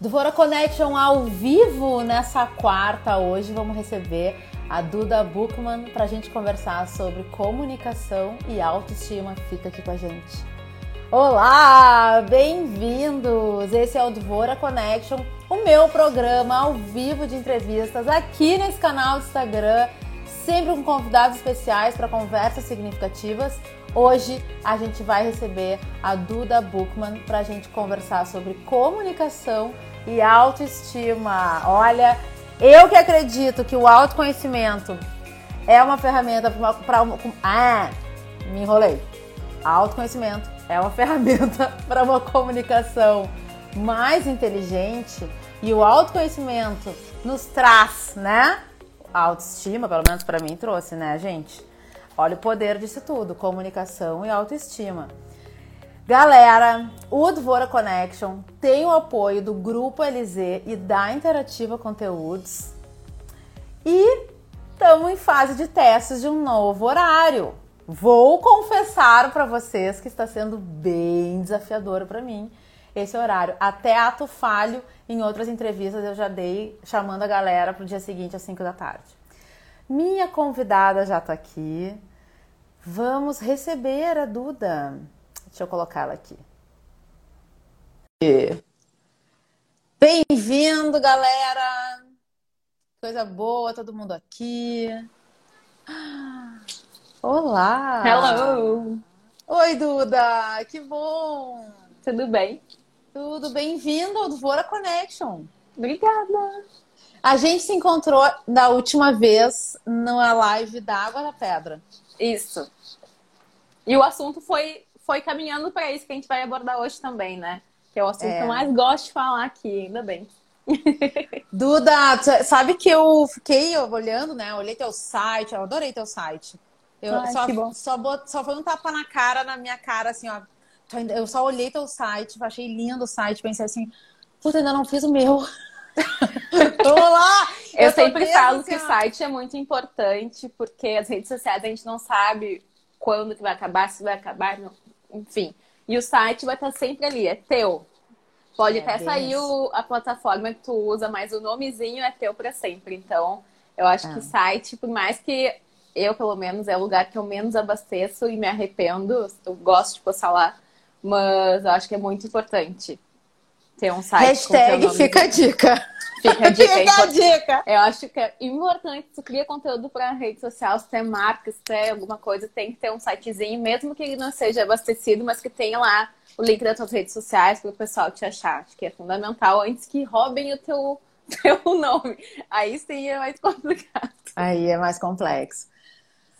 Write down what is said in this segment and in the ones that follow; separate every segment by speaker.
Speaker 1: Dvora Connection ao vivo nessa quarta. Hoje vamos receber a Duda Buchmann para a gente conversar sobre comunicação e autoestima. Fica aqui com a gente. Olá, bem-vindos! Esse é o Dvora Connection, o meu programa ao vivo de entrevistas aqui nesse canal do Instagram, sempre com convidados especiais para conversas significativas. Hoje a gente vai receber a Duda Buchmann para a gente conversar sobre comunicação e autoestima. Olha, eu que acredito que o autoconhecimento é uma ferramenta para uma. Ah, me enrolei. Autoconhecimento é uma ferramenta para uma comunicação mais inteligente e o autoconhecimento nos traz, né? Autoestima, pelo menos para mim, trouxe, né, gente? Olha o poder disso tudo: comunicação e autoestima. Galera, o Dvora Connection tem o apoio do Grupo LZ e da Interativa Conteúdos. E estamos em fase de testes de um novo horário. Vou confessar para vocês que está sendo bem desafiador para mim esse horário. Até ato falho em outras entrevistas eu já dei chamando a galera para o dia seguinte às 5 da tarde. Minha convidada já está aqui. Vamos receber a Duda. Deixa eu colocá-la aqui. Bem-vindo, galera! Coisa boa, todo mundo aqui. Olá!
Speaker 2: Hello!
Speaker 1: Oi, Duda! Que bom!
Speaker 2: Tudo bem?
Speaker 1: Tudo bem-vindo ao Dvora Connection.
Speaker 2: Obrigada!
Speaker 1: A gente se encontrou da última vez na live da Água da Pedra.
Speaker 2: Isso. E o assunto foi foi caminhando para isso que a gente vai abordar hoje também, né? Que é o assunto é. que eu mais gosto de falar aqui, ainda bem.
Speaker 1: Duda, sabe que eu fiquei olhando, né? olhei teu site, eu adorei teu site. Eu Ai, só, só, bot, só foi um tapa na cara, na minha cara, assim, ó. Eu só olhei teu site, achei lindo o site, pensei assim, puta, ainda não fiz o meu.
Speaker 2: Vamos lá! Eu, eu sempre falo que o site é muito importante, porque as redes sociais a gente não sabe quando que vai acabar, se vai acabar, não enfim. E o site vai estar sempre ali, é teu. Pode é, até sair o, a plataforma que tu usa, mas o nomezinho é teu para sempre. Então, eu acho é. que site, por mais que eu, pelo menos, é o lugar que eu menos abasteço e me arrependo, eu gosto de postar lá, mas eu acho que é muito importante ter um site.
Speaker 1: Hashtag fica a dica.
Speaker 2: Fica a dica. Fica a dica. Eu acho que é importante, se cria conteúdo para rede social, se tem marca, se tem alguma coisa, tem que ter um sitezinho, mesmo que não seja abastecido, mas que tenha lá o link das suas redes sociais para o pessoal te achar. Acho que é fundamental antes que roubem o teu, teu nome. Aí sim é mais complicado.
Speaker 1: Aí é mais complexo.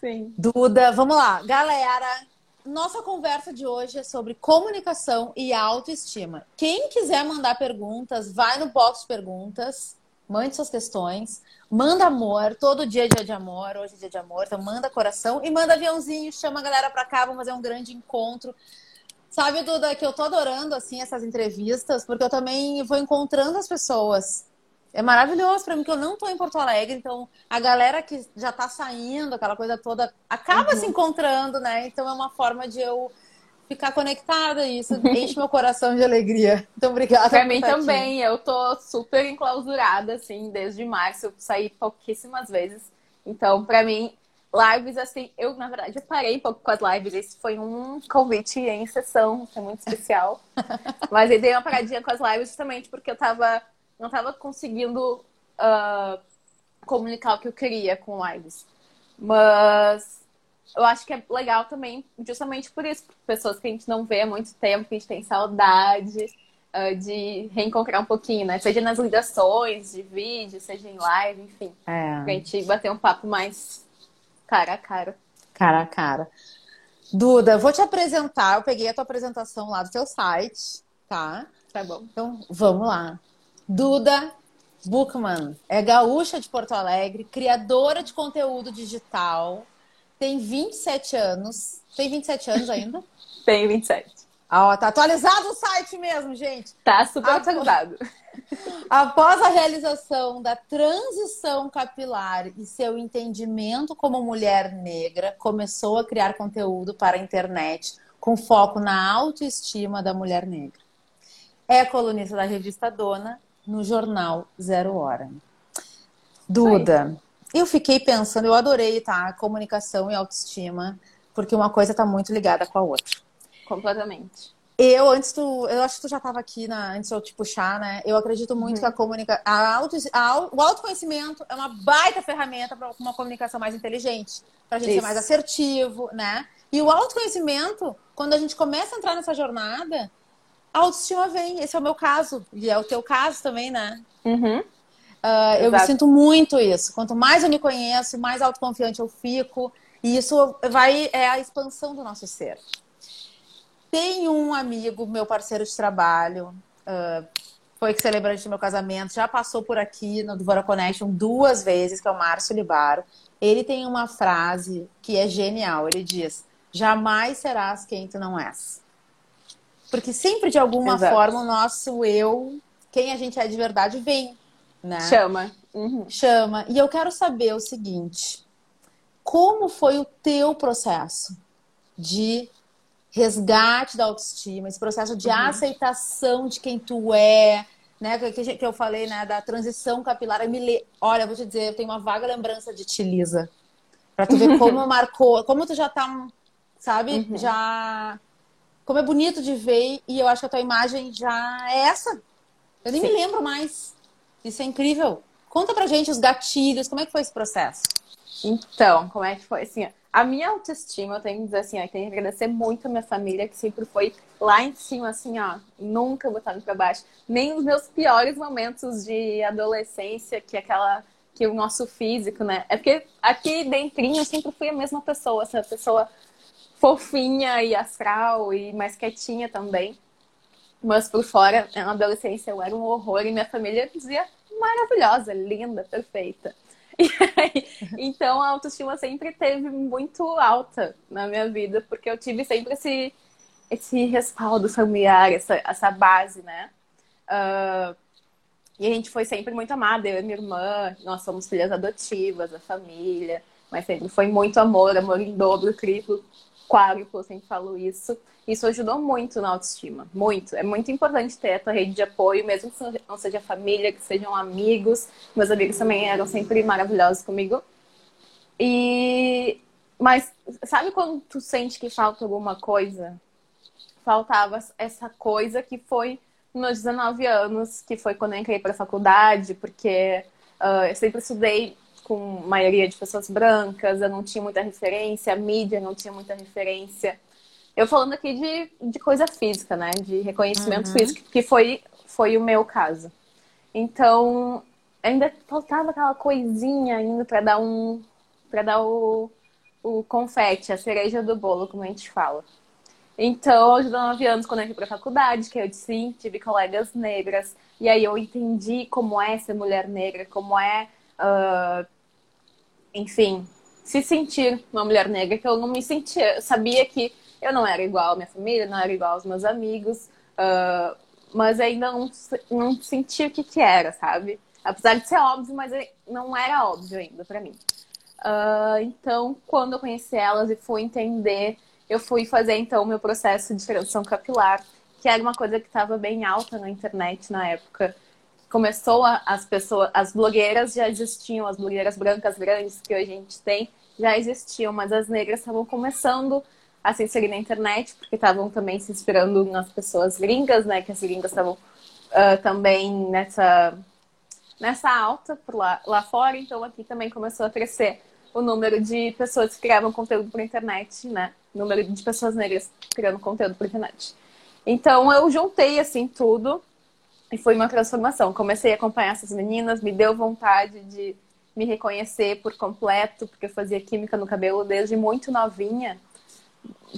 Speaker 2: Sim.
Speaker 1: Duda, vamos lá. Galera, nossa conversa de hoje é sobre comunicação e autoestima. Quem quiser mandar perguntas, vai no box de perguntas, mande suas questões, manda amor, todo dia é dia de amor, hoje é dia de amor, então manda coração e manda aviãozinho, chama a galera pra cá, vamos fazer um grande encontro. Sabe, Duda, que eu tô adorando, assim, essas entrevistas, porque eu também vou encontrando as pessoas é maravilhoso para mim, que eu não tô em Porto Alegre, então a galera que já tá saindo, aquela coisa toda, acaba uhum. se encontrando, né? Então é uma forma de eu ficar conectada e isso enche meu coração de alegria. Então, obrigada.
Speaker 2: Pra mim também, eu tô super enclausurada, assim, desde março, eu saí pouquíssimas vezes. Então, pra mim, lives, assim, eu, na verdade, eu parei um pouco com as lives. Esse foi um convite em sessão, que é muito especial. Mas eu dei uma paradinha com as lives justamente porque eu tava não estava conseguindo uh, comunicar o que eu queria com lives. Mas eu acho que é legal também, justamente por isso, pessoas que a gente não vê há muito tempo, que a gente tem saudade uh, de reencontrar um pouquinho, né? Seja nas ligações de vídeo, seja em live, enfim. É. Pra gente bater um papo mais cara a cara.
Speaker 1: Cara a cara. Duda, vou te apresentar. Eu peguei a tua apresentação lá do teu site, tá?
Speaker 2: Tá bom.
Speaker 1: Então, vamos lá. Duda Buchmann é gaúcha de Porto Alegre, criadora de conteúdo digital, tem 27 anos. Tem 27 anos ainda?
Speaker 2: Tem 27.
Speaker 1: Ah, ó, tá atualizado o site mesmo, gente.
Speaker 2: Tá super atualizado.
Speaker 1: Após a realização da transição capilar e seu entendimento como mulher negra, começou a criar conteúdo para a internet com foco na autoestima da mulher negra. É colunista da revista Dona no jornal Zero Hora. Duda, eu fiquei pensando, eu adorei, tá? Comunicação e autoestima, porque uma coisa está muito ligada com a outra.
Speaker 2: Completamente.
Speaker 1: Eu, antes tu, eu acho que tu já estava aqui na, antes de eu te puxar, né? Eu acredito muito uhum. que a comunicação, auto, o autoconhecimento é uma baita ferramenta para uma comunicação mais inteligente, para a gente Isso. ser mais assertivo, né? E o autoconhecimento, quando a gente começa a entrar nessa jornada, a autoestima vem. Esse é o meu caso, e é o teu caso também, né?
Speaker 2: Uhum.
Speaker 1: Uh, eu sinto muito isso. Quanto mais eu me conheço, mais autoconfiante eu fico. E isso vai é a expansão do nosso ser. Tem um amigo, meu parceiro de trabalho, uh, foi celebrante do meu casamento, já passou por aqui no Dvora Connection duas vezes, que é o Márcio Libaro. Ele tem uma frase que é genial. Ele diz: Jamais serás quem tu não és. Porque sempre, de alguma Exato. forma, o nosso eu, quem a gente é de verdade, vem. Né?
Speaker 2: Chama.
Speaker 1: Uhum. Chama. E eu quero saber o seguinte: como foi o teu processo de resgate da autoestima, esse processo de uhum. aceitação de quem tu é, né? Que, que eu falei, né? Da transição capilar. Eu me le... Olha, eu vou te dizer, eu tenho uma vaga lembrança de ti, Lisa. Pra tu ver como marcou, como tu já tá, sabe? Uhum. Já. Como é bonito de ver, e eu acho que a tua imagem já é essa. Eu nem Sim. me lembro mais. Isso é incrível. Conta pra gente os gatilhos, como é que foi esse processo?
Speaker 2: Então, como é que foi? Assim, a minha autoestima, eu tenho que dizer assim, ó, eu tenho que agradecer muito a minha família, que sempre foi lá em cima, assim, ó, nunca botaram pra baixo. Nem nos meus piores momentos de adolescência, que é aquela que o nosso físico, né? É porque aqui dentrinho eu sempre fui a mesma pessoa, essa pessoa fofinha e astral e mais quietinha também. Mas por fora, na adolescência, eu era um horror e minha família dizia maravilhosa, linda, perfeita. Aí, então a autoestima sempre teve muito alta na minha vida, porque eu tive sempre esse, esse respaldo familiar, essa, essa base, né? Uh, e a gente foi sempre muito amada, eu e minha irmã, nós somos filhas adotivas, a família, mas sempre foi muito amor, amor em dobro, triplo, quádruplo, eu sempre falo isso. Isso ajudou muito na autoestima, muito. É muito importante ter a tua rede de apoio, mesmo que não seja família, que sejam amigos. Meus amigos também eram sempre maravilhosos comigo. E mas sabe quando tu sente que falta alguma coisa? Faltava essa coisa que foi nos 19 anos, que foi quando eu entrei para a faculdade, porque uh, eu sempre estudei com maioria de pessoas brancas, eu não tinha muita referência, a mídia não tinha muita referência. Eu falando aqui de, de coisa física, né? De reconhecimento uhum. físico, que foi, foi o meu caso. Então, ainda faltava aquela coisinha ainda para dar um. para dar o, o confete, a cereja do bolo, como a gente fala. Então, aos 19 anos, quando eu fui pra faculdade, que eu sim, tive colegas negras, e aí eu entendi como é ser mulher negra, como é, uh, enfim, se sentir uma mulher negra, que eu não me sentia, eu sabia que eu não era igual à minha família, não era igual aos meus amigos, uh, mas ainda não, não senti o que, que era, sabe? Apesar de ser óbvio, mas não era óbvio ainda para mim. Uh, então, quando eu conheci elas e fui entender, eu fui fazer então o meu processo de transição capilar, que era uma coisa que estava bem alta na internet na época. Começou a, as pessoas, as blogueiras já existiam, as blogueiras brancas grandes que hoje a gente tem já existiam, mas as negras estavam começando a se inserir na internet, porque estavam também se inspirando nas pessoas gringas, né? Que as gringas estavam uh, também nessa, nessa alta por lá, lá fora, então aqui também começou a crescer o número de pessoas que criavam conteúdo por internet, né? O número de pessoas negras criando conteúdo por internet. Então eu juntei assim tudo e foi uma transformação. Comecei a acompanhar essas meninas, me deu vontade de me reconhecer por completo, porque eu fazia química no cabelo desde muito novinha.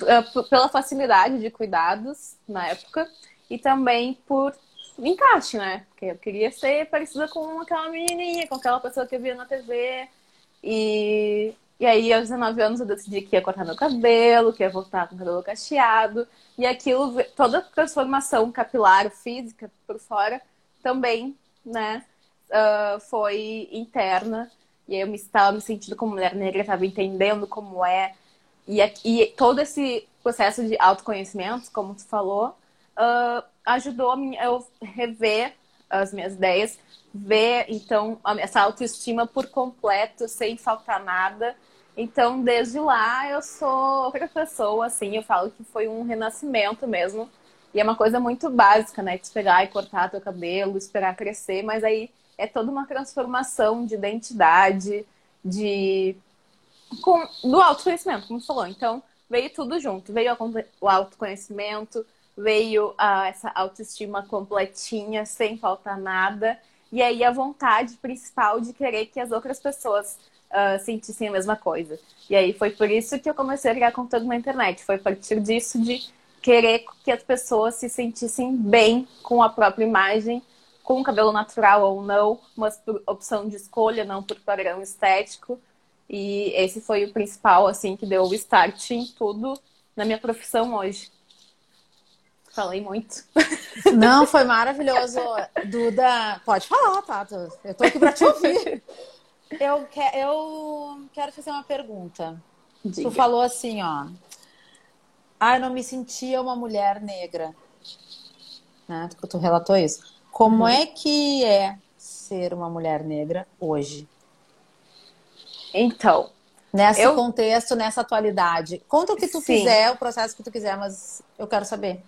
Speaker 2: Ah, pela facilidade de cuidados na época e também por encaixe, né? Porque eu queria ser parecida com aquela menininha, com aquela pessoa que eu via na TV. E, e aí, aos 19 anos, eu decidi que ia cortar meu cabelo, que ia voltar com o cabelo cacheado. E aquilo, toda a transformação capilar, física, por fora, também, né? Uh, foi interna. E aí eu estava me sentindo como mulher negra, estava entendendo como é e, e todo esse processo de autoconhecimento, como tu falou, uh, ajudou eu rever as minhas ideias, ver então essa autoestima por completo, sem faltar nada. Então, desde lá eu sou outra pessoa, assim, eu falo que foi um renascimento mesmo. E é uma coisa muito básica, né? De pegar e cortar teu cabelo, esperar crescer, mas aí é toda uma transformação de identidade, de com, do autoconhecimento, como falou. Então, veio tudo junto. Veio o autoconhecimento, veio a, essa autoestima completinha, sem faltar nada. E aí a vontade principal de querer que as outras pessoas uh, sentissem a mesma coisa. E aí foi por isso que eu comecei a criar conteúdo na internet. Foi a partir disso de querer que as pessoas se sentissem bem com a própria imagem, com cabelo natural ou não, mas por opção de escolha, não por padrão estético. E esse foi o principal, assim, que deu o start em tudo na minha profissão hoje. Falei muito.
Speaker 1: Não, foi maravilhoso. Duda, pode falar, tá? Eu tô aqui pra te ouvir. Eu, que, eu quero fazer uma pergunta. Diga. Tu falou assim, ó. Ah, eu não me sentia uma mulher negra. Né? Tu relatou isso. Como uhum. é que é ser uma mulher negra hoje?
Speaker 2: Então.
Speaker 1: Nesse eu... contexto, nessa atualidade. Conta o que tu Sim. quiser, o processo que tu quiser, mas eu quero saber.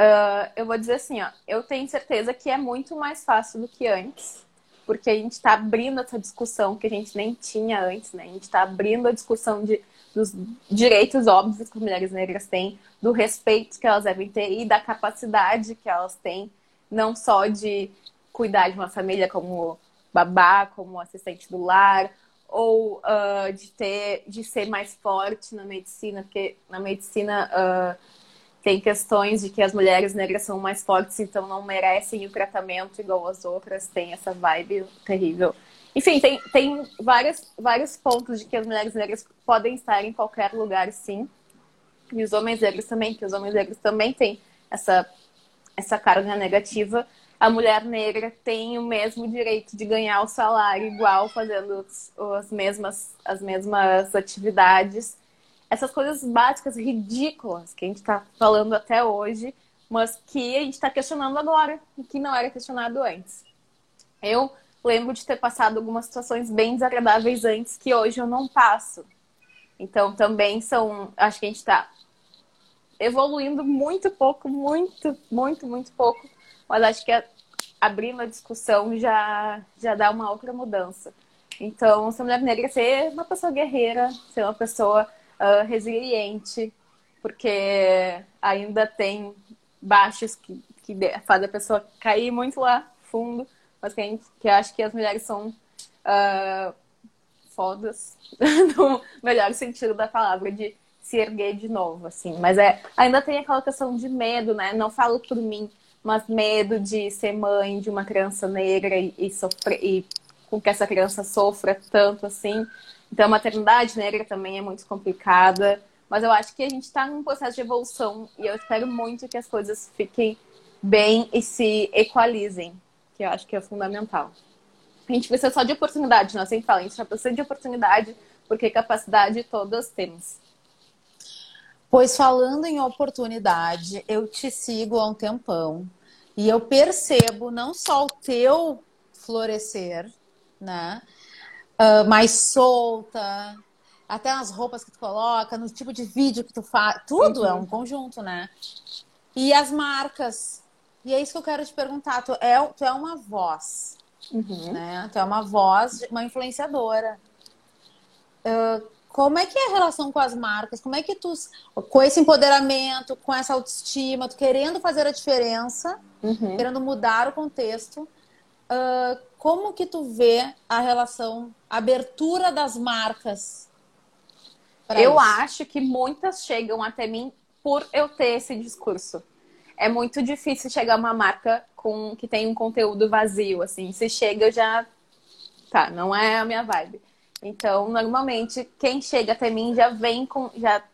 Speaker 2: Uh, eu vou dizer assim, ó, eu tenho certeza que é muito mais fácil do que antes, porque a gente está abrindo essa discussão que a gente nem tinha antes, né? A gente está abrindo a discussão de, dos direitos óbvios que as mulheres negras têm, do respeito que elas devem ter e da capacidade que elas têm, não só de cuidar de uma família como babá, como assistente do lar, ou uh, de ter de ser mais forte na medicina, porque na medicina uh, tem questões de que as mulheres negras são mais fortes, então não merecem o tratamento igual as outras, tem essa vibe terrível. Enfim, tem, tem vários, vários pontos de que as mulheres negras podem estar em qualquer lugar, sim. E os homens negros também, que os homens negros também têm essa, essa carga negativa a mulher negra tem o mesmo direito de ganhar o salário igual fazendo as mesmas, as mesmas atividades. Essas coisas básicas, ridículas, que a gente está falando até hoje, mas que a gente está questionando agora, e que não era questionado antes. Eu lembro de ter passado algumas situações bem desagradáveis antes que hoje eu não passo. Então também são. Acho que a gente está evoluindo muito pouco, muito, muito, muito pouco mas acho que abrindo a discussão já, já dá uma outra mudança. Então, ser mulher negra ser uma pessoa guerreira, ser uma pessoa uh, resiliente, porque ainda tem baixos que, que fazem a pessoa cair muito lá fundo, mas que, gente, que acho que as mulheres são uh, fodas, no melhor sentido da palavra, de se erguer de novo, assim. Mas é, ainda tem aquela questão de medo, né? Não falo por mim, mas medo de ser mãe de uma criança negra e, e sofrer e com que essa criança sofra tanto assim. Então, a maternidade negra também é muito complicada. Mas eu acho que a gente está num processo de evolução e eu espero muito que as coisas fiquem bem e se equalizem, que eu acho que é fundamental. A gente precisa só de oportunidade, nós sempre falamos, a gente já precisa de oportunidade, porque capacidade todas temos.
Speaker 1: Pois falando em oportunidade, eu te sigo há um tempão e eu percebo não só o teu florescer, né? Uh, mais solta, até nas roupas que tu coloca, no tipo de vídeo que tu faz, tudo uhum. é um conjunto, né? E as marcas. E é isso que eu quero te perguntar. Tu é, tu é uma voz, uhum. né? Tu é uma voz, uma influenciadora. Uh, como é que é a relação com as marcas? Como é que tu, com esse empoderamento, com essa autoestima, tu querendo fazer a diferença, uhum. querendo mudar o contexto, uh, como que tu vê a relação, a abertura das marcas?
Speaker 2: Eu isso? acho que muitas chegam até mim por eu ter esse discurso. É muito difícil chegar uma marca com que tem um conteúdo vazio, assim. Se chega, eu já tá, não é a minha vibe. Então, normalmente, quem chega até mim já vem com. já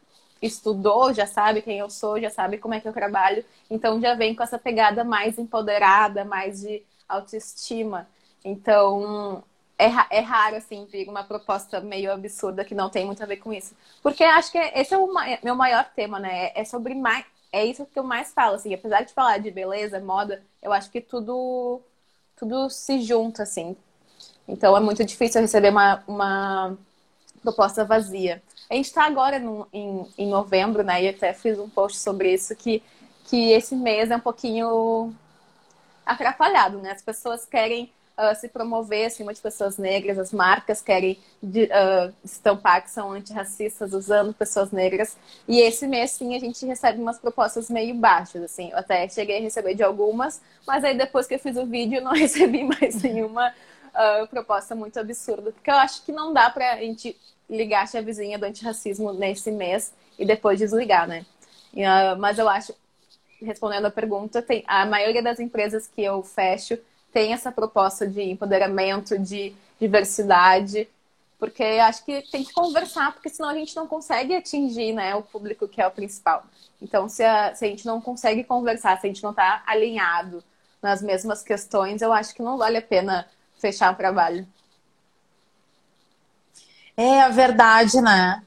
Speaker 2: estudou, já sabe quem eu sou, já sabe como é que eu trabalho. Então, já vem com essa pegada mais empoderada, mais de autoestima. Então, é, é raro, assim, vir uma proposta meio absurda que não tem muito a ver com isso. Porque acho que esse é o meu maior tema, né? É sobre mais. É isso que eu mais falo, assim. Apesar de falar de beleza, moda, eu acho que tudo tudo se junta, assim. Então é muito difícil receber uma, uma proposta vazia. A gente está agora no, em, em novembro, né? E até fiz um post sobre isso, que, que esse mês é um pouquinho atrapalhado, né? As pessoas querem uh, se promover acima de pessoas negras, as marcas querem uh, estampar que são antirracistas usando pessoas negras. E esse mês, sim, a gente recebe umas propostas meio baixas, assim. Eu até cheguei a receber de algumas, mas aí depois que eu fiz o vídeo, não recebi mais nenhuma uh, proposta muito absurda. Porque eu acho que não dá pra gente ligar a chavezinha do antirracismo nesse mês e depois desligar, né? Mas eu acho, respondendo a pergunta, tem, a maioria das empresas que eu fecho tem essa proposta de empoderamento, de diversidade, porque acho que tem que conversar, porque senão a gente não consegue atingir né, o público que é o principal. Então, se a, se a gente não consegue conversar, se a gente não está alinhado nas mesmas questões, eu acho que não vale a pena fechar o trabalho.
Speaker 1: É a verdade, né?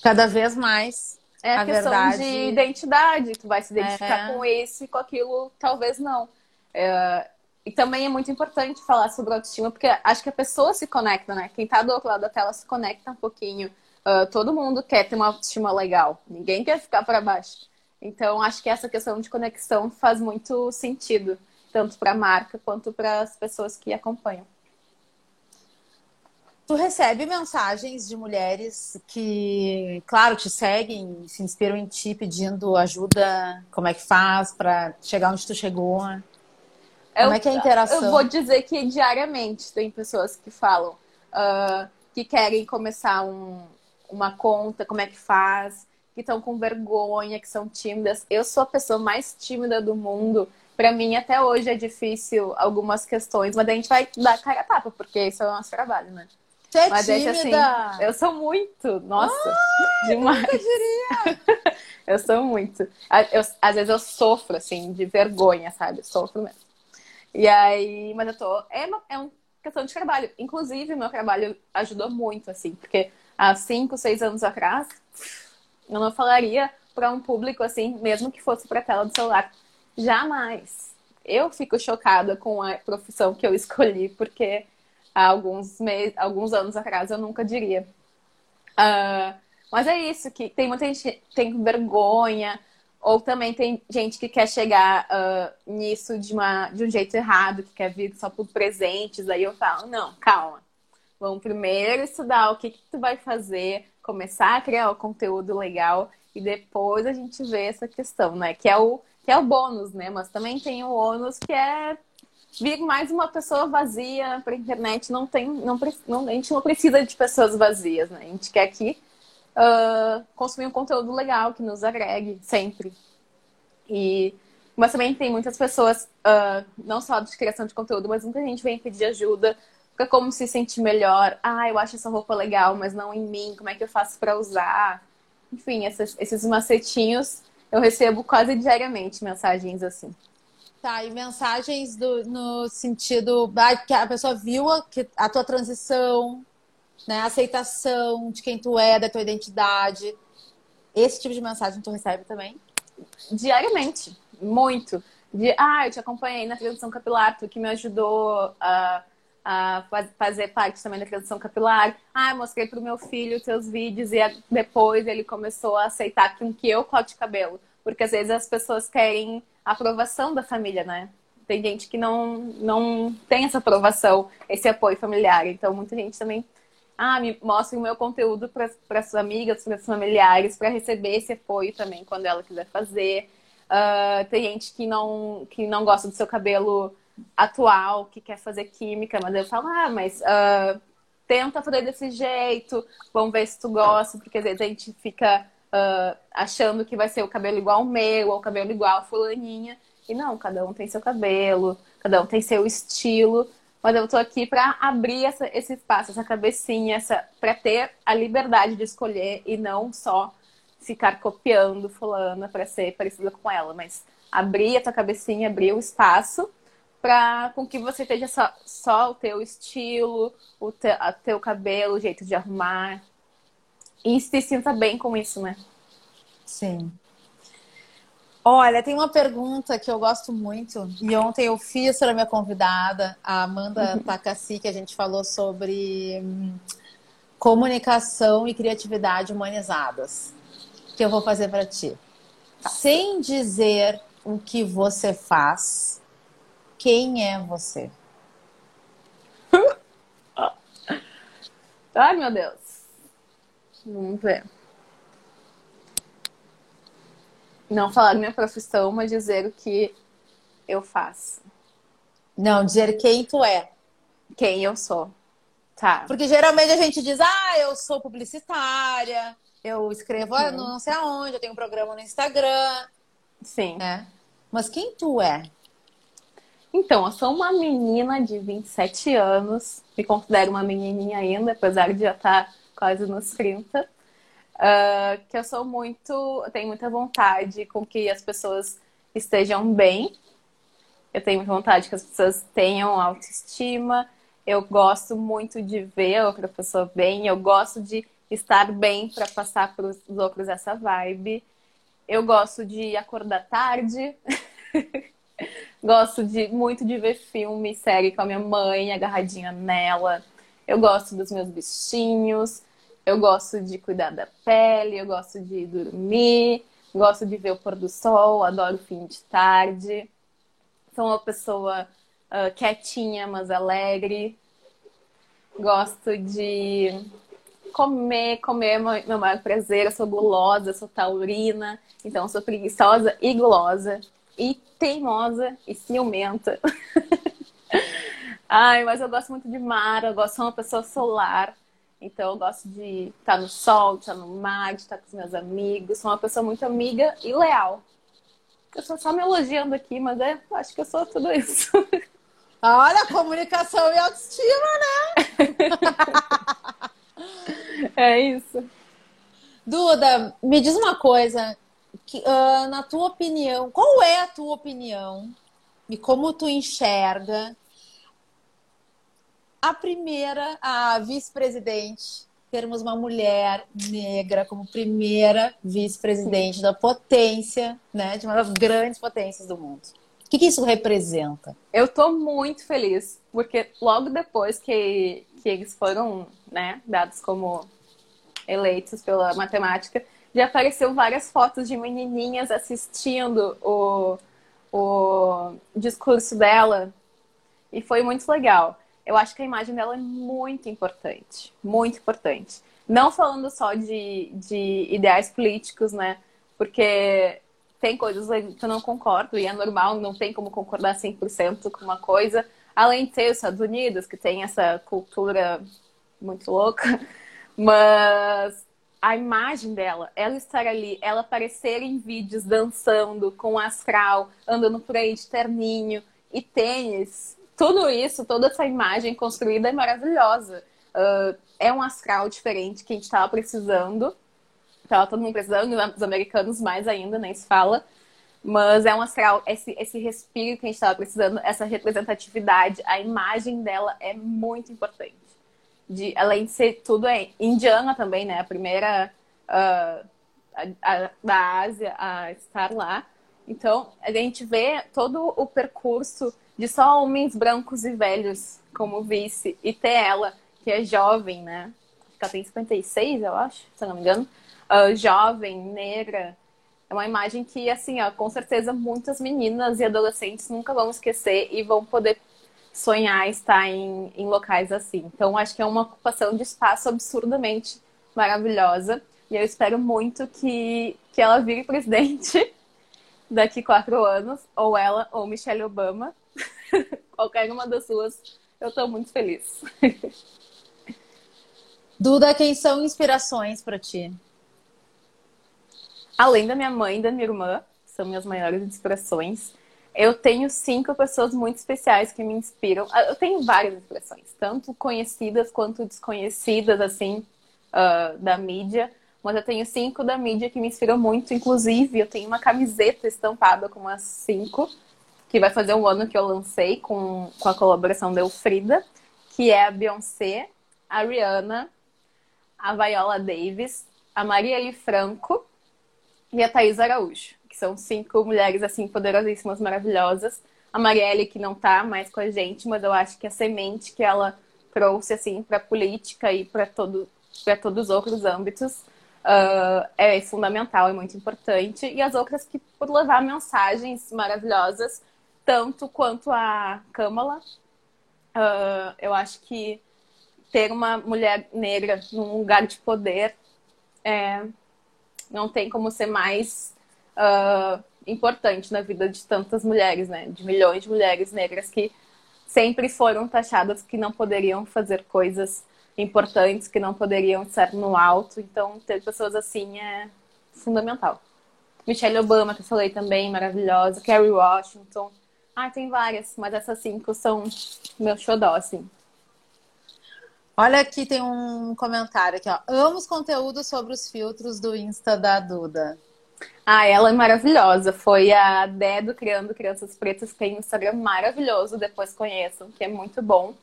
Speaker 1: Cada vez mais.
Speaker 2: É a, a questão verdade... de identidade. Tu vai se identificar é. com esse, com aquilo, talvez não. É, e também é muito importante falar sobre autoestima, porque acho que a pessoa se conecta, né? Quem tá do outro lado da tela se conecta um pouquinho. Uh, todo mundo quer ter uma autoestima legal. Ninguém quer ficar para baixo. Então, acho que essa questão de conexão faz muito sentido, tanto para a marca quanto para as pessoas que acompanham.
Speaker 1: Tu recebe mensagens de mulheres que, claro, te seguem, se inspiram em ti pedindo ajuda, como é que faz para chegar onde tu chegou? Como
Speaker 2: eu,
Speaker 1: é que é a interação?
Speaker 2: Eu vou dizer que diariamente tem pessoas que falam uh, que querem começar um, uma conta, como é que faz, que estão com vergonha, que são tímidas. Eu sou a pessoa mais tímida do mundo. Para mim, até hoje é difícil algumas questões, mas a gente vai dar cara a tapa, porque esse é o nosso trabalho, né?
Speaker 1: Você é mas tímida? assim,
Speaker 2: eu sou muito, nossa, ah, demais. Eu diria. eu sou muito. Eu, às vezes eu sofro, assim, de vergonha, sabe? Sofro mesmo. E aí, mas eu tô. É uma, é uma questão de trabalho. Inclusive, meu trabalho ajudou muito, assim, porque há cinco, seis anos atrás, eu não falaria para um público assim, mesmo que fosse para tela do celular. Jamais. Eu fico chocada com a profissão que eu escolhi, porque há alguns, meses, alguns anos atrás eu nunca diria. Uh, mas é isso, que tem muita gente que tem vergonha, ou também tem gente que quer chegar uh, nisso de, uma, de um jeito errado, que quer vir só por presentes. Aí eu falo, não, calma. Vamos primeiro estudar o que, que tu vai fazer, começar a criar o conteúdo legal e depois a gente vê essa questão, né? Que é o, que é o bônus, né? Mas também tem o ônus que é vir mais uma pessoa vazia para internet. Não tem, não, não, a gente não precisa de pessoas vazias, né? A gente quer que uh, consumir um conteúdo legal que nos agregue sempre. E mas também tem muitas pessoas, uh, não só de criação de conteúdo, mas muita gente vem pedir ajuda para como se sentir melhor. Ah, eu acho essa roupa legal, mas não em mim. Como é que eu faço para usar? Enfim, esses, esses macetinhos eu recebo quase diariamente mensagens assim.
Speaker 1: Tá, e mensagens do, no sentido ah, que a pessoa viu a, que, a tua transição, né? Aceitação de quem tu é, da tua identidade. Esse tipo de mensagem tu recebe também?
Speaker 2: Diariamente, muito. De, ah, eu te acompanhei na transição capilar, tu que me ajudou a, a fazer parte também da transição capilar. Ah, eu mostrei pro meu filho teus vídeos e depois ele começou a aceitar que, que eu corte cabelo. Porque às vezes as pessoas querem aprovação da família, né? Tem gente que não, não tem essa aprovação, esse apoio familiar. Então, muita gente também ah, me mostre o meu conteúdo para suas amigas, para seus familiares, para receber esse apoio também quando ela quiser fazer. Uh, tem gente que não, que não gosta do seu cabelo atual, que quer fazer química, mas eu falo, ah, mas uh, tenta fazer desse jeito, vamos ver se tu gosta, porque às vezes a gente fica uh, achando que vai ser o cabelo igual ao meu, ou o cabelo igual a fulaninha. E não, cada um tem seu cabelo, cada um tem seu estilo. Mas eu tô aqui para abrir essa, esse espaço, essa cabecinha, essa, para ter a liberdade de escolher e não só ficar copiando fulana para ser parecida com ela, mas abrir a tua cabecinha, abrir o espaço para com que você esteja só, só o teu estilo, o te, a teu cabelo, o jeito de arrumar e se sinta bem com isso, né?
Speaker 1: Sim. Olha, tem uma pergunta que eu gosto muito, e ontem eu fiz para minha convidada, a Amanda uhum. Takassi, que a gente falou sobre hum, comunicação e criatividade humanizadas, que eu vou fazer para ti. Tá. Sem dizer o que você faz, quem é você?
Speaker 2: Ai, meu Deus. Vamos ver. Não falar minha profissão, mas dizer o que eu faço.
Speaker 1: Não, dizer quem tu é.
Speaker 2: Quem eu sou. Tá.
Speaker 1: Porque geralmente a gente diz, ah, eu sou publicitária, eu escrevo uhum. não sei aonde, eu tenho um programa no Instagram.
Speaker 2: Sim.
Speaker 1: Né? Mas quem tu é?
Speaker 2: Então, eu sou uma menina de 27 anos, me considero uma menininha ainda, apesar de já estar quase nos 30. Uh, que eu sou muito, eu tenho muita vontade com que as pessoas estejam bem. Eu tenho muita vontade que as pessoas tenham autoestima. Eu gosto muito de ver outra pessoa bem. Eu gosto de estar bem para passar para os outros essa vibe. Eu gosto de acordar tarde. gosto de muito de ver filme, série com a minha mãe, agarradinha nela. Eu gosto dos meus bichinhos. Eu gosto de cuidar da pele, eu gosto de dormir, gosto de ver o pôr do sol, adoro fim de tarde. Sou uma pessoa uh, quietinha, mas alegre. Gosto de comer, comer é meu maior prazer. Eu sou gulosa, sou taurina, então sou preguiçosa e gulosa. E teimosa e ciumenta. Ai, mas eu gosto muito de mar, eu gosto de uma pessoa solar. Então eu gosto de estar no sol, de estar no mar, de estar com os meus amigos. Sou uma pessoa muito amiga e leal. Eu estou só me elogiando aqui, mas é, acho que eu sou tudo isso.
Speaker 1: Olha, comunicação e autoestima, né?
Speaker 2: é isso.
Speaker 1: Duda, me diz uma coisa. Que, uh, na tua opinião, qual é a tua opinião e como tu enxerga a primeira, a vice-presidente, termos uma mulher negra como primeira vice-presidente da potência, né, de uma das grandes potências do mundo. O que, que isso representa?
Speaker 2: Eu estou muito feliz, porque logo depois que, que eles foram né, dados como eleitos pela matemática, já apareceu várias fotos de menininhas assistindo o, o discurso dela e foi muito legal eu acho que a imagem dela é muito importante. Muito importante. Não falando só de, de ideais políticos, né? Porque tem coisas que eu não concordo e é normal, não tem como concordar 100% com uma coisa. Além de ter os Estados Unidos, que tem essa cultura muito louca. Mas a imagem dela, ela estar ali, ela aparecer em vídeos dançando com astral, andando por aí de terninho e tênis, tudo isso, toda essa imagem construída é maravilhosa. Uh, é um astral diferente que a gente estava precisando. Tava todo mundo precisando, os americanos mais ainda, nem se fala. Mas é um astral, esse, esse respiro que a gente estava precisando, essa representatividade, a imagem dela é muito importante. De, além de ser tudo é indiana também, né? A primeira uh, a, a, da Ásia a estar lá. Então, a gente vê todo o percurso de só homens brancos e velhos como vice e ter ela, que é jovem, né? Ela tem 56, eu acho, se eu não me engano. Uh, jovem, negra. É uma imagem que, assim, ó, com certeza muitas meninas e adolescentes nunca vão esquecer e vão poder sonhar estar em, em locais assim. Então, acho que é uma ocupação de espaço absurdamente maravilhosa. E eu espero muito que, que ela vire presidente daqui quatro anos, ou ela, ou Michelle Obama, Qualquer uma das suas, eu estou muito feliz.
Speaker 1: Duda, quem são inspirações para ti?
Speaker 2: Além da minha mãe e da minha irmã, são minhas maiores inspirações. Eu tenho cinco pessoas muito especiais que me inspiram. Ah, eu tenho várias inspirações, tanto conhecidas quanto desconhecidas, assim, uh, da mídia. Mas eu tenho cinco da mídia que me inspiram muito. Inclusive, eu tenho uma camiseta estampada com umas cinco que vai fazer um ano que eu lancei com, com a colaboração da Elfrida, que é a Beyoncé, a Rihanna, a Viola Davis, a Marielle Franco e a Thaís Araújo. que são cinco mulheres assim poderosíssimas, maravilhosas. A Marielle que não tá mais com a gente, mas eu acho que a semente que ela trouxe assim para política e para todo para todos os outros âmbitos uh, é fundamental, é muito importante. E as outras que por levar mensagens maravilhosas, tanto quanto a Kamala, uh, eu acho que ter uma mulher negra num lugar de poder é, não tem como ser mais uh, importante na vida de tantas mulheres, né? De milhões de mulheres negras que sempre foram taxadas que não poderiam fazer coisas importantes, que não poderiam estar no alto. Então, ter pessoas assim é fundamental. Michelle Obama, que eu falei também, maravilhosa. Kerry Washington. Ah, tem várias, mas essas cinco são meu xodó, assim.
Speaker 1: Olha aqui, tem um comentário aqui, ó. Amo os conteúdos sobre os filtros do Insta da Duda.
Speaker 2: Ah, ela é maravilhosa. Foi a Dedo Criando Crianças Pretas, que tem um Instagram maravilhoso, depois conheçam, que é muito bom.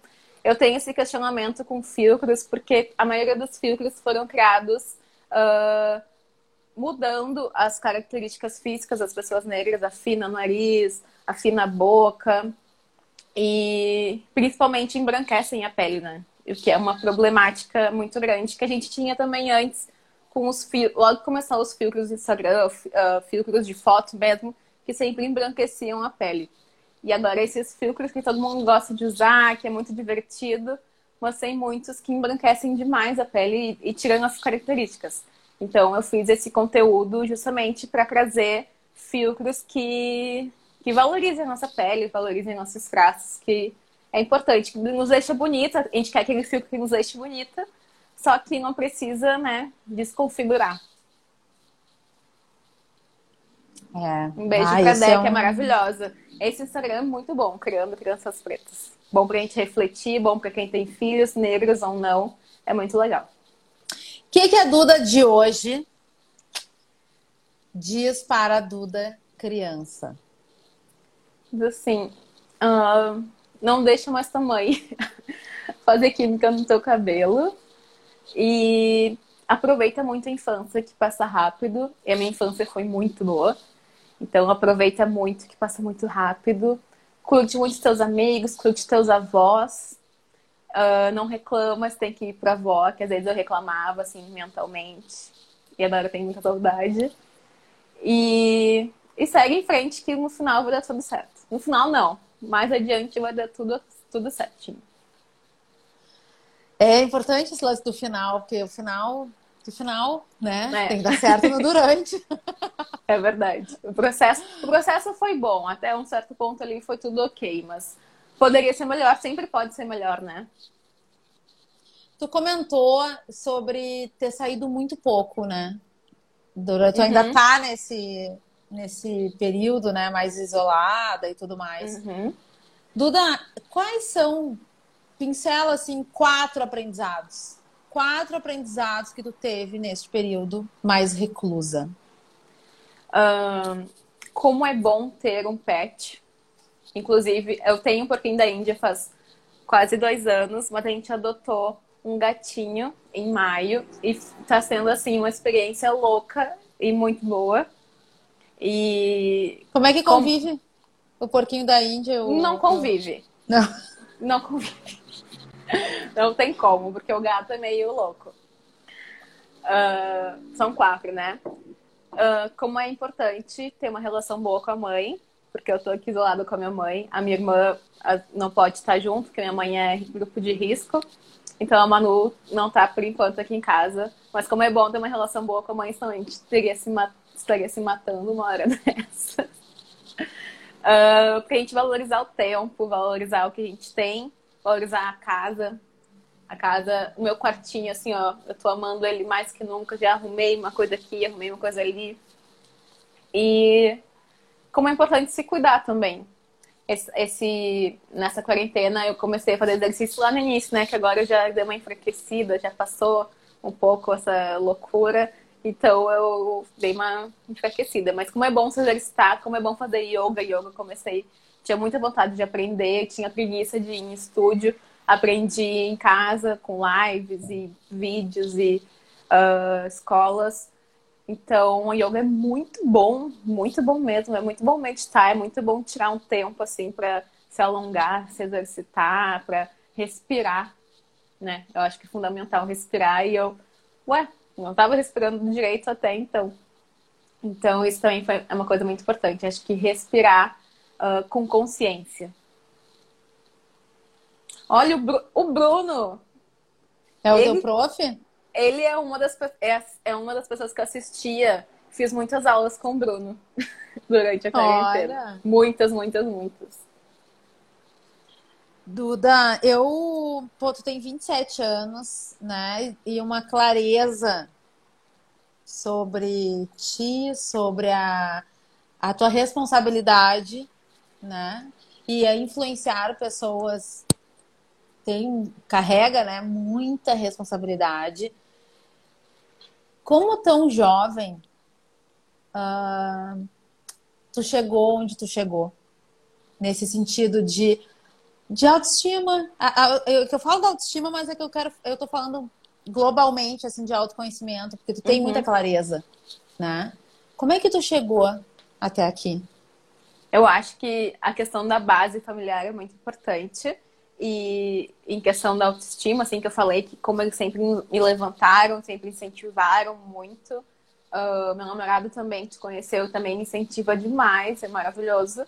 Speaker 2: Eu tenho esse questionamento com filtros, porque a maioria dos filtros foram criados uh, mudando as características físicas das pessoas negras, afina nariz, afina boca, e principalmente embranquecem a pele, né? o que é uma problemática muito grande que a gente tinha também antes com os logo começaram os filtros do Instagram, uh, filtros de foto mesmo, que sempre embranqueciam a pele. E agora esses filtros que todo mundo gosta de usar, que é muito divertido, mas tem muitos que embranquecem demais a pele e, e tirando as características. Então eu fiz esse conteúdo justamente para trazer filtros que, que valorizem a nossa pele, valorizem nossos traços, que é importante, que nos deixa bonita. A gente quer aquele filtro que nos deixe bonita, só que não precisa, né, desconfigurar. É. Um beijo ah, pra Dé, é um... que é maravilhosa. Esse Instagram é muito bom, criando crianças pretas. Bom pra gente refletir, bom pra quem tem filhos, negros ou não. É muito legal.
Speaker 1: O que, que a Duda de hoje diz para a Duda criança?
Speaker 2: Assim, uh, não deixa mais mãe fazer química no teu cabelo. E aproveita muito a infância, que passa rápido. E a minha infância foi muito boa. Então aproveita muito, que passa muito rápido. Curte muito teus amigos, curte teus avós. Uh, não reclama, você tem que ir pra avó, que às vezes eu reclamava, assim, mentalmente. E agora eu tenho muita saudade. E, e segue em frente, que no final vai dar tudo certo. No final, não mais adiante vai dar tudo, tudo certinho.
Speaker 1: É importante esse lance do final, porque o final, o final, né, é. tem que dar certo no durante.
Speaker 2: É verdade. O processo, o processo foi bom, até um certo ponto ali foi tudo ok, mas poderia ser melhor, sempre pode ser melhor, né?
Speaker 1: Tu comentou sobre ter saído muito pouco, né? Durante, tu ainda uhum. tá nesse, nesse período, né, mais isolada e tudo mais. Uhum. Duda, quais são, pincela assim, quatro aprendizados? Quatro aprendizados que tu teve neste período mais reclusa.
Speaker 2: Um, como é bom ter um pet. Inclusive, eu tenho um porquinho da Índia faz quase dois anos, mas a gente adotou um gatinho em maio e tá sendo assim uma experiência louca e muito boa. E.
Speaker 1: Como é que convive o porquinho da Índia? O...
Speaker 2: Não convive.
Speaker 1: Não.
Speaker 2: Não convive. Não tem como, porque o gato é meio louco. Uh, são quatro, né? Uh, como é importante ter uma relação boa com a mãe, porque eu tô aqui isolada com a minha mãe. A minha irmã não pode estar junto, porque minha mãe é grupo de risco. Então a Manu não tá por enquanto aqui em casa. Mas como é bom ter uma relação boa com a mãe, senão a gente teria se matado estaria se matando uma hora dessa. Uh, pra gente valorizar o tempo, valorizar o que a gente tem, valorizar a casa. A casa, o meu quartinho, assim, ó, eu tô amando ele mais que nunca. Já arrumei uma coisa aqui, arrumei uma coisa ali. E como é importante se cuidar também. Esse, esse, nessa quarentena eu comecei a fazer exercício lá no início, né? Que agora eu já dei uma enfraquecida, já passou um pouco essa loucura. Então eu dei uma enfraquecida. Mas como é bom se exercitar, como é bom fazer yoga, yoga comecei. Tinha muita vontade de aprender, tinha preguiça de ir em estúdio. Aprendi em casa com lives e vídeos e uh, escolas. Então, yoga é muito bom, muito bom mesmo. É muito bom meditar, é muito bom tirar um tempo assim para se alongar, se exercitar, para respirar, né? Eu acho que é fundamental respirar e eu, ué, não estava respirando direito até então. Então, isso também foi, é uma coisa muito importante. Acho que respirar uh, com consciência. Olha, o, Bru o Bruno.
Speaker 1: É o ele, teu prof?
Speaker 2: Ele é uma, das, é, é uma das pessoas que assistia. Fiz muitas aulas com o Bruno durante a quarentena. Muitas, muitas, muitas.
Speaker 1: Duda, eu. Pô, tu tem 27 anos, né? E uma clareza sobre ti, sobre a, a tua responsabilidade, né? E a influenciar pessoas tem carrega, né, muita responsabilidade. Como tão jovem, uh, tu chegou onde tu chegou? Nesse sentido de, de autoestima. A, a, eu, eu falo da autoestima, mas é que eu quero. Eu tô falando globalmente, assim, de autoconhecimento, porque tu tem uhum. muita clareza, né? Como é que tu chegou até aqui?
Speaker 2: Eu acho que a questão da base familiar é muito importante. E em questão da autoestima, assim, que eu falei, que como eles sempre me levantaram, sempre incentivaram muito. Uh, meu namorado também te conheceu, também me incentiva demais, é maravilhoso.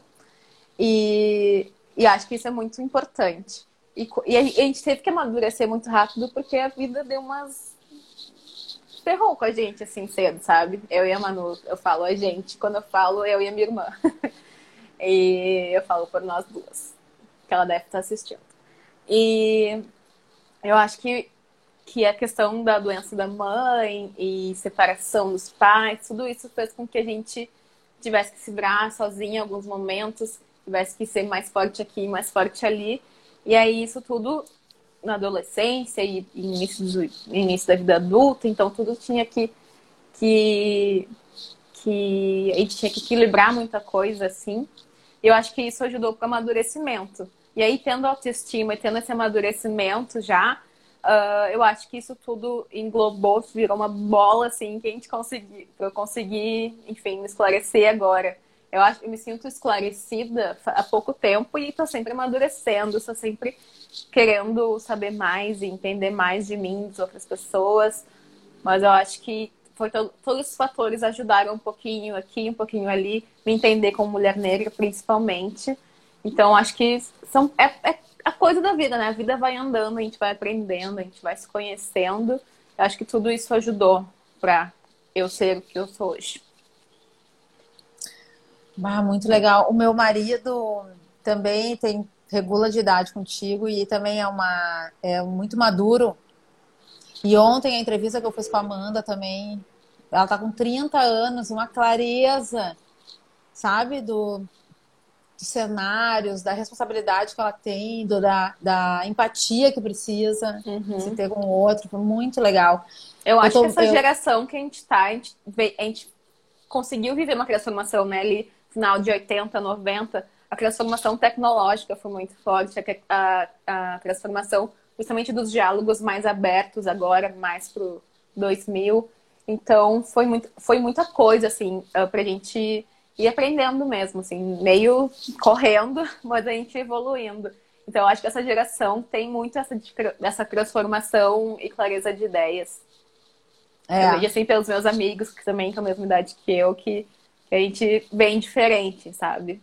Speaker 2: E, e acho que isso é muito importante. E, e a gente teve que amadurecer muito rápido porque a vida deu umas. ferrou com a gente assim cedo, sabe? Eu e a Manu, eu falo a gente, quando eu falo eu e a minha irmã. e eu falo por nós duas, que ela deve estar assistindo. E eu acho que, que a questão da doença da mãe e separação dos pais, tudo isso fez com que a gente tivesse que se virar sozinha em alguns momentos, tivesse que ser mais forte aqui, mais forte ali. E aí isso tudo na adolescência e início, do, início da vida adulta, então tudo tinha que, que, que a gente tinha que equilibrar muita coisa assim. Eu acho que isso ajudou para o amadurecimento. E aí, tendo autoestima e tendo esse amadurecimento já, uh, eu acho que isso tudo englobou, virou uma bola assim que a gente conseguiu, eu consegui, enfim, me esclarecer agora. Eu acho, eu me sinto esclarecida há pouco tempo e estou sempre amadurecendo, estou sempre querendo saber mais e entender mais de mim, das outras pessoas. Mas eu acho que foi to todos os fatores ajudaram um pouquinho aqui, um pouquinho ali, me entender como mulher negra, principalmente. Então, acho que são, é, é a coisa da vida, né? A vida vai andando, a gente vai aprendendo, a gente vai se conhecendo. Eu acho que tudo isso ajudou para eu ser o que eu sou hoje.
Speaker 1: Ah, muito legal. O meu marido também tem regula de idade contigo e também é uma é muito maduro. E ontem a entrevista que eu fiz com a Amanda também, ela tá com 30 anos, uma clareza, sabe, do dos cenários, da responsabilidade que ela tem, do, da, da empatia que precisa uhum. se ter com o outro. Foi muito legal.
Speaker 2: Eu acho eu tô, que essa eu... geração que a gente tá, a gente, a gente conseguiu viver uma transformação, né? Ali, final de 80, 90, a transformação tecnológica foi muito forte, a, a, a transformação justamente dos diálogos mais abertos agora, mais pro 2000. Então, foi, muito, foi muita coisa, assim, pra gente e aprendendo mesmo, assim, meio correndo, mas a gente evoluindo. Então, eu acho que essa geração tem muito essa, essa transformação e clareza de ideias. É. Eu vejo, assim, pelos meus amigos, que também têm a mesma idade que eu, que, gente bem diferente, sabe?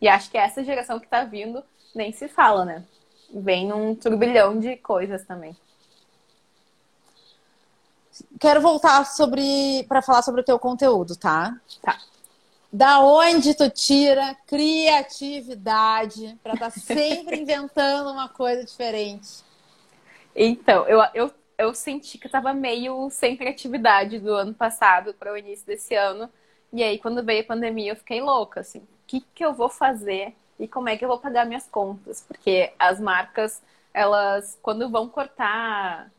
Speaker 2: E acho que essa geração que tá vindo nem se fala, né? Vem num turbilhão de coisas também.
Speaker 1: Quero voltar sobre para falar sobre o teu conteúdo, tá?
Speaker 2: Tá.
Speaker 1: Da onde tu tira criatividade para estar tá sempre inventando uma coisa diferente?
Speaker 2: Então, eu, eu, eu senti que eu tava meio sem criatividade do ano passado para o início desse ano. E aí, quando veio a pandemia, eu fiquei louca, assim. O que, que eu vou fazer e como é que eu vou pagar minhas contas? Porque as marcas, elas, quando vão cortar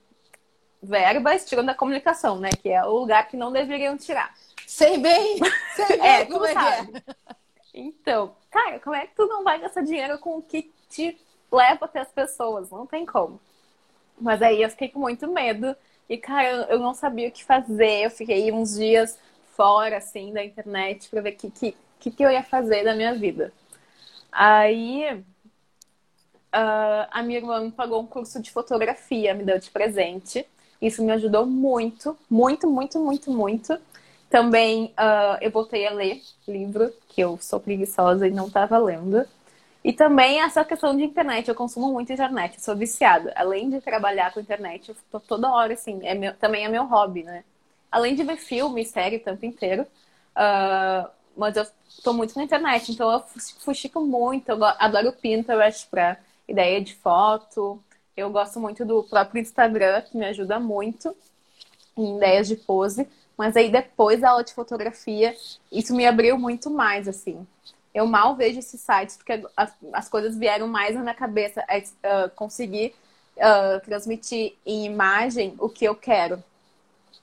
Speaker 2: verbas, tiram da comunicação, né? Que é o lugar que não deveriam tirar.
Speaker 1: Sei bem, sei bem é, como é
Speaker 2: sabe. que é. Então, cara, como é que tu não vai gastar dinheiro com o que te leva até as pessoas? Não tem como. Mas aí eu fiquei com muito medo E, cara, eu não sabia o que fazer. Eu fiquei uns dias fora, assim, da internet para ver o que, que, que eu ia fazer da minha vida. Aí, uh, a minha irmã me pagou um curso de fotografia, me deu de presente. Isso me ajudou muito, muito, muito, muito, muito. Também uh, eu voltei a ler livro, que eu sou preguiçosa e não estava lendo. E também essa questão de internet, eu consumo muito internet, sou viciada. Além de trabalhar com internet, eu tô toda hora, assim, é meu, também é meu hobby, né? Além de ver filme, série o tempo inteiro, uh, mas eu tô muito na internet, então eu fuxico muito, eu adoro o Pinterest pra ideia de foto, eu gosto muito do próprio Instagram, que me ajuda muito em ideias de pose, mas aí depois da aula de fotografia, isso me abriu muito mais, assim eu mal vejo esses sites porque as, as coisas vieram mais na minha cabeça. É, uh, conseguir uh, transmitir em imagem o que eu quero.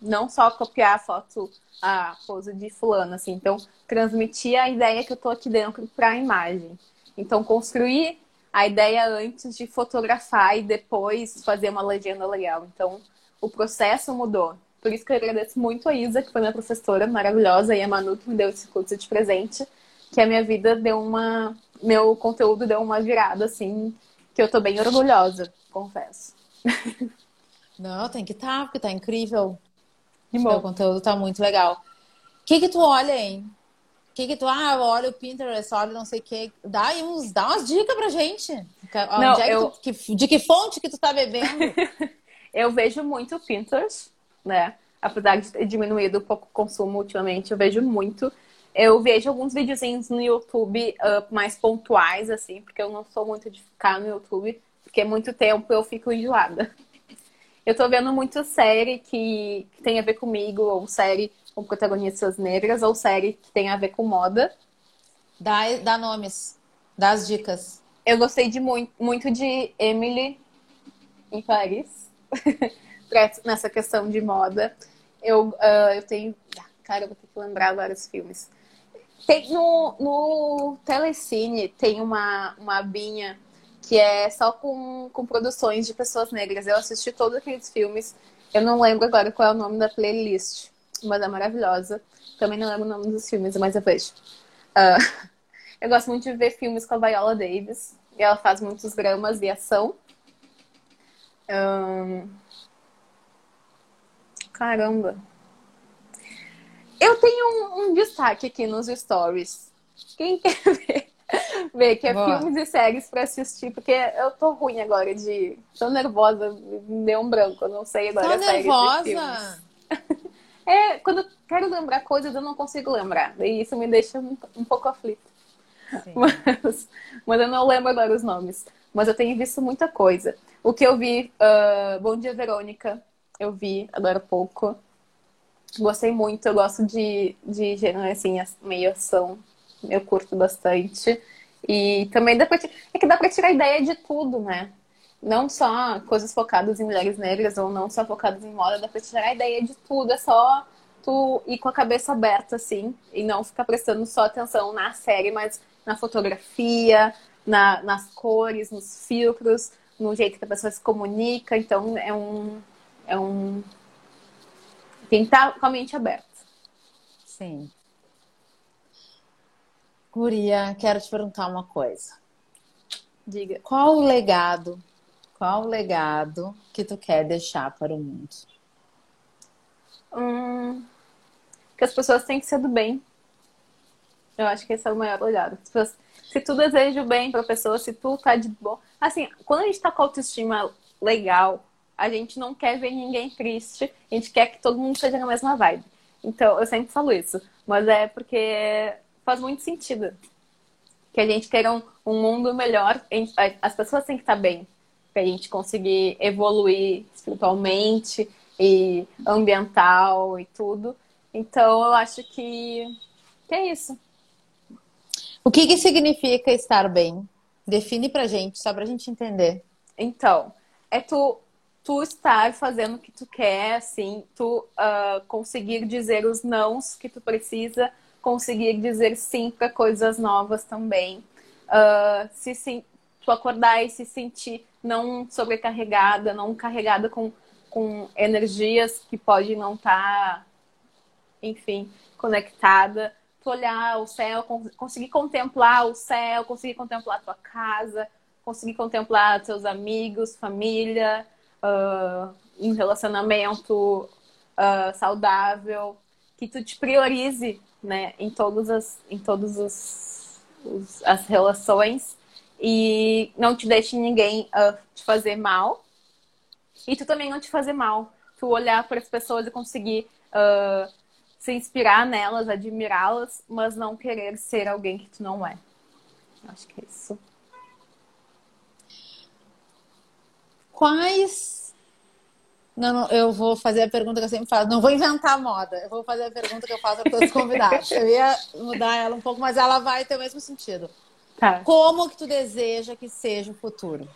Speaker 2: Não só copiar a foto, a pose de fulano, assim. Então, transmitir a ideia que eu tô aqui dentro para a imagem. Então, construir a ideia antes de fotografar e depois fazer uma legenda legal. Então, o processo mudou. Por isso que eu agradeço muito a Isa, que foi minha professora maravilhosa, e a Manu, que me deu esse curso de presente que a minha vida deu uma. Meu conteúdo deu uma virada, assim, que eu tô bem orgulhosa, confesso.
Speaker 1: Não, tem que estar, tá, porque tá incrível. Que bom. O conteúdo tá muito legal. O que que tu olha, hein? O que que tu... Ah, olha o Pinterest, olha não sei o que. Dá uns... Dá umas dicas pra gente. Não, é eu... que tu... de que fonte que tu tá bebendo?
Speaker 2: eu vejo muito o Pinterest, né? Apesar de ter diminuído um pouco o consumo ultimamente, eu vejo muito. Eu vejo alguns videozinhos no YouTube uh, mais pontuais, assim, porque eu não sou muito de ficar no YouTube, porque muito tempo eu fico enjoada. Eu tô vendo muito série que, que tem a ver comigo, ou série com protagonistas negras, ou série que tem a ver com moda.
Speaker 1: Dá, dá nomes, dá as dicas.
Speaker 2: Eu gostei de muito, muito de Emily em Paris, nessa questão de moda. Eu, uh, eu tenho. Cara, eu vou ter que lembrar vários filmes. Tem no, no Telecine tem uma, uma abinha que é só com, com produções de pessoas negras. Eu assisti todos aqueles filmes. Eu não lembro agora qual é o nome da playlist, mas é maravilhosa. Também não lembro o nome dos filmes, mas eu vejo. Uh, eu gosto muito de ver filmes com a Viola Davis. E ela faz muitos dramas e ação. Um... Caramba. Eu tenho um, um destaque aqui nos stories. Quem quer ver? ver que é Boa. filmes e séries para assistir, porque eu tô ruim agora de. tô nervosa, me deu um branco, eu não sei agora.
Speaker 1: Tô nervosa?
Speaker 2: é, quando eu quero lembrar coisas, eu não consigo lembrar. E isso me deixa um, um pouco aflito. Mas, mas eu não lembro agora os nomes. Mas eu tenho visto muita coisa. O que eu vi, uh, Bom Dia Verônica, eu vi agora há pouco. Gostei muito, eu gosto de, de gênero assim, meio ação. Eu curto bastante. E também dá pra, é que dá pra tirar ideia de tudo, né? Não só coisas focadas em mulheres negras ou não só focadas em moda, dá pra tirar ideia de tudo. É só tu ir com a cabeça aberta, assim, e não ficar prestando só atenção na série, mas na fotografia, na, nas cores, nos filtros, no jeito que a pessoa se comunica. Então é um, é um tem que estar com a mente aberta.
Speaker 1: Sim. Guria, quero te perguntar uma coisa.
Speaker 2: Diga.
Speaker 1: Qual o legado, qual o legado que tu quer deixar para o mundo?
Speaker 2: Hum, que as pessoas têm que ser do bem. Eu acho que esse é o maior legado. Se tu deseja o bem para a pessoa, se tu tá de boa. Assim, quando a gente tá com autoestima legal, a gente não quer ver ninguém triste, a gente quer que todo mundo esteja na mesma vibe. Então, eu sempre falo isso, mas é porque faz muito sentido que a gente queira um, um mundo melhor, as pessoas têm que estar bem, para a gente conseguir evoluir espiritualmente e ambiental e tudo. Então, eu acho que, que é isso.
Speaker 1: O que, que significa estar bem? Define pra gente, só pra gente entender.
Speaker 2: Então, é tu tu estar fazendo o que tu quer, assim, tu uh, conseguir dizer os nãos que tu precisa, conseguir dizer sim para coisas novas também. Uh, se sim, tu acordar e se sentir não sobrecarregada, não carregada com com energias que pode não estar, tá, enfim, conectada. Tu olhar o céu, conseguir contemplar o céu, conseguir contemplar tua casa, conseguir contemplar teus amigos, família, uh, um relacionamento uh, saudável, que tu te priorize, né, em todas as, em todos os, os as relações e não te deixe ninguém uh, te fazer mal e tu também não te fazer mal. Tu olhar para as pessoas e conseguir uh, se inspirar nelas, admirá-las, mas não querer ser alguém que tu não é. Acho que é isso.
Speaker 1: Quais. Não, não, eu vou fazer a pergunta que eu sempre faço. Não vou inventar moda. Eu vou fazer a pergunta que eu faço para todos os convidados. Eu ia mudar ela um pouco, mas ela vai ter o mesmo sentido. Tá. Como que tu deseja que seja o futuro?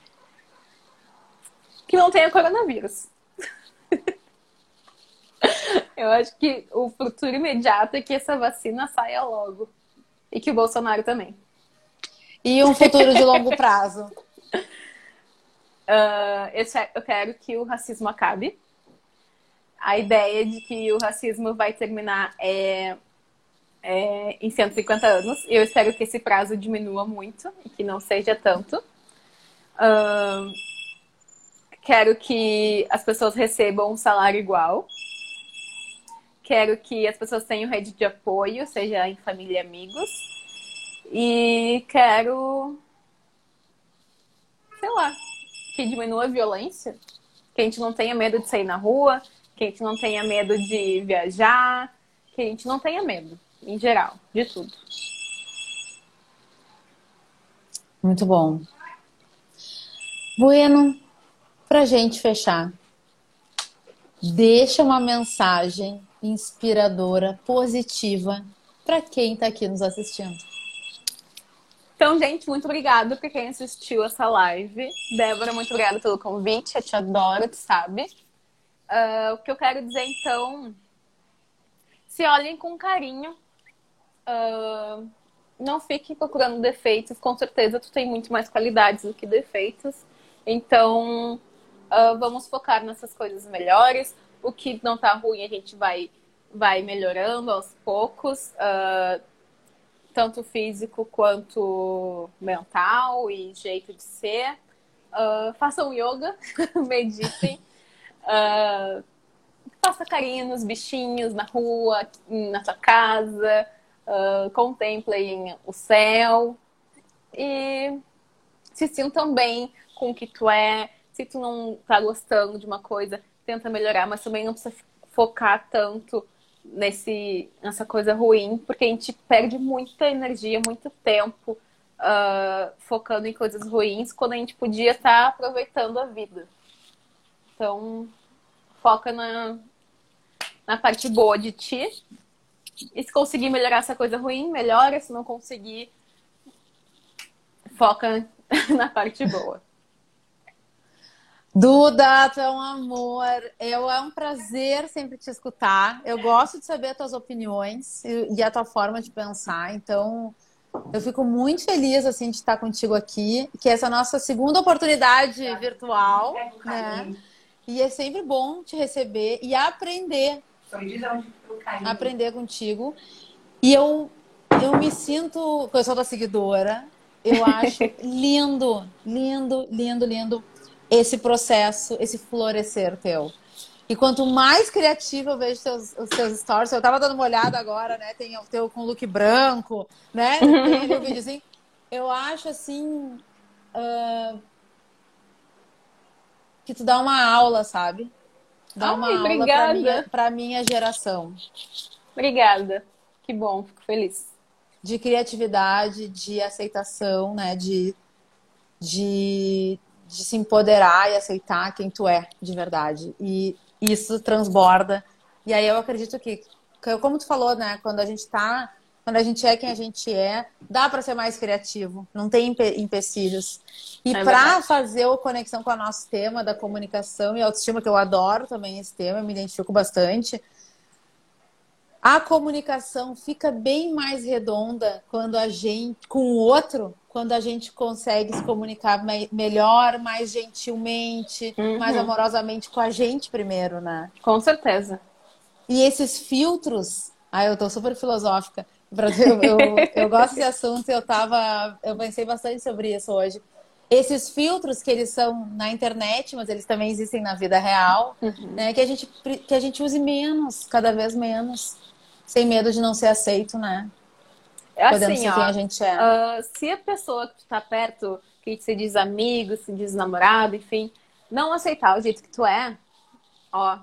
Speaker 2: Que não tenha coronavírus. Eu acho que o futuro imediato é que essa vacina saia logo. E que o Bolsonaro também.
Speaker 1: E um futuro de longo prazo?
Speaker 2: Uh, eu quero que o racismo acabe. A ideia de que o racismo vai terminar é é, em 150 anos. Eu espero que esse prazo diminua muito e que não seja tanto. Uh, quero que as pessoas recebam um salário igual. Quero que as pessoas tenham rede de apoio, seja em família e amigos. E quero, sei lá, que diminua a violência. Que a gente não tenha medo de sair na rua, que a gente não tenha medo de viajar, que a gente não tenha medo em geral, de tudo.
Speaker 1: Muito bom. Bueno, para gente fechar, deixa uma mensagem inspiradora, positiva para quem está aqui nos assistindo.
Speaker 2: Então, gente, muito obrigada por quem assistiu essa live. Débora, muito obrigada pelo convite. Eu te adoro, tu sabe. Uh, o que eu quero dizer, então, se olhem com carinho uh, não fique procurando defeitos. Com certeza tu tem muito mais qualidades do que defeitos. Então, uh, vamos focar nessas coisas melhores. O que não tá ruim a gente vai, vai melhorando aos poucos. Uh, tanto físico quanto mental e jeito de ser. Uh, façam yoga, meditem. Uh, faça carinho nos bichinhos na rua, na sua casa uh, contemplem o céu e se sintam bem com o que tu é. Se tu não tá gostando de uma coisa, tenta melhorar, mas também não precisa focar tanto nesse, nessa coisa ruim, porque a gente perde muita energia, muito tempo uh, focando em coisas ruins, quando a gente podia estar tá aproveitando a vida. Então, foca na, na parte boa de ti e se conseguir melhorar essa coisa ruim, melhora. Se não conseguir, foca na parte boa.
Speaker 1: Duda, tu é um amor. Eu, é um prazer sempre te escutar. Eu gosto de saber as tuas opiniões e, e a tua forma de pensar. Então, eu fico muito feliz assim de estar contigo aqui, que essa é a nossa segunda oportunidade virtual, né? E é sempre bom te receber e aprender aprender contigo. E eu, eu me sinto, eu sou da seguidora, eu acho lindo, lindo, lindo, lindo esse processo, esse florescer teu. E quanto mais criativo eu vejo os teus stories, eu tava dando uma olhada agora, né? Tem o teu com look branco, né? Tem o videozinho. Eu acho assim. Uh, que tu dá uma aula, sabe? Dá uma Ai, aula para minha, pra minha geração.
Speaker 2: Obrigada. Que bom, fico feliz.
Speaker 1: De criatividade, de aceitação, né? De, de, de se empoderar e aceitar quem tu é de verdade. E isso transborda. E aí eu acredito que, como tu falou, né? Quando a gente tá quando a gente é quem a gente é, dá para ser mais criativo, não tem empecilhos. E é para fazer a conexão com o nosso tema da comunicação e autoestima, que eu adoro também esse tema, eu me identifico bastante, a comunicação fica bem mais redonda quando a gente, com o outro, quando a gente consegue se comunicar me melhor, mais gentilmente, uhum. mais amorosamente com a gente primeiro, né?
Speaker 2: Com certeza.
Speaker 1: E esses filtros, ah, eu tô super filosófica. Eu, eu, eu gosto desse assunto, eu tava, eu pensei bastante sobre isso hoje. Esses filtros que eles são na internet, mas eles também existem na vida real, uhum. né? Que a gente que a gente use menos, cada vez menos sem medo de não ser aceito, né?
Speaker 2: É Podendo assim, ser ó, quem a gente é. Uh, se a pessoa que está perto, que se diz amigo, se diz namorado, enfim, não aceitar o jeito que tu é, ó,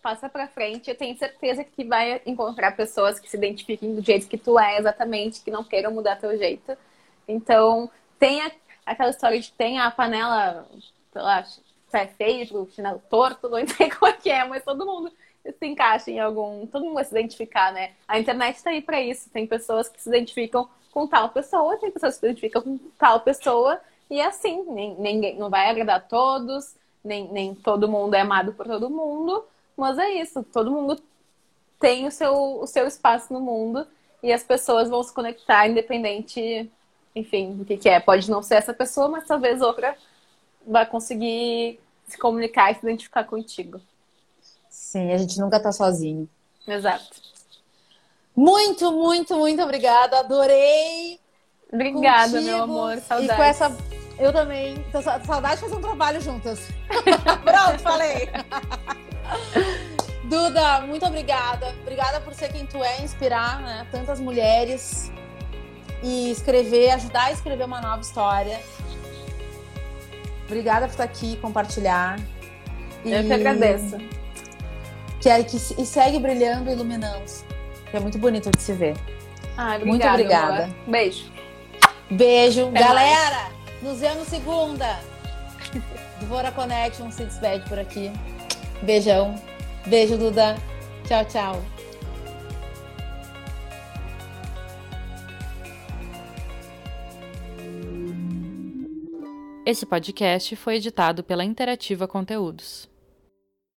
Speaker 2: passa pra frente. Eu tenho certeza que vai encontrar pessoas que se identifiquem do jeito que tu é exatamente, que não queiram mudar teu jeito. Então, tem aquela história de tem a panela, sei lá, pé feio, chinelo torto, não sei qual é que é, mas todo mundo se encaixa em algum. Todo mundo vai se identificar, né? A internet está aí para isso. Tem pessoas que se identificam com tal pessoa, tem pessoas que se identificam com tal pessoa, e é assim, ninguém não vai agradar todos, nem, nem todo mundo é amado por todo mundo, mas é isso, todo mundo tem o seu, o seu espaço no mundo e as pessoas vão se conectar independente, enfim, do que, que é. Pode não ser essa pessoa, mas talvez outra vai conseguir se comunicar e se identificar contigo.
Speaker 1: Sim, a gente nunca tá sozinho.
Speaker 2: Exato.
Speaker 1: Muito, muito, muito obrigada. Adorei.
Speaker 2: Obrigada, contigo. meu amor. Saudade.
Speaker 1: E com essa. Eu também. Tô saudade de fazer um trabalho juntas. Pronto, falei. Duda, muito obrigada. Obrigada por ser quem tu é, inspirar né, tantas mulheres e escrever, ajudar a escrever uma nova história. Obrigada por estar aqui, compartilhar.
Speaker 2: Eu e... que agradeço
Speaker 1: que, é, que e segue brilhando e iluminando. Que é muito bonito de se ver.
Speaker 2: Ah, obrigada,
Speaker 1: muito obrigada.
Speaker 2: Amor. Beijo.
Speaker 1: Beijo. Até Galera, mais. nos vemos segunda. Dvora Connection se despede por aqui. Beijão. Beijo, Duda. Tchau, tchau.
Speaker 3: Esse podcast foi editado pela Interativa Conteúdos.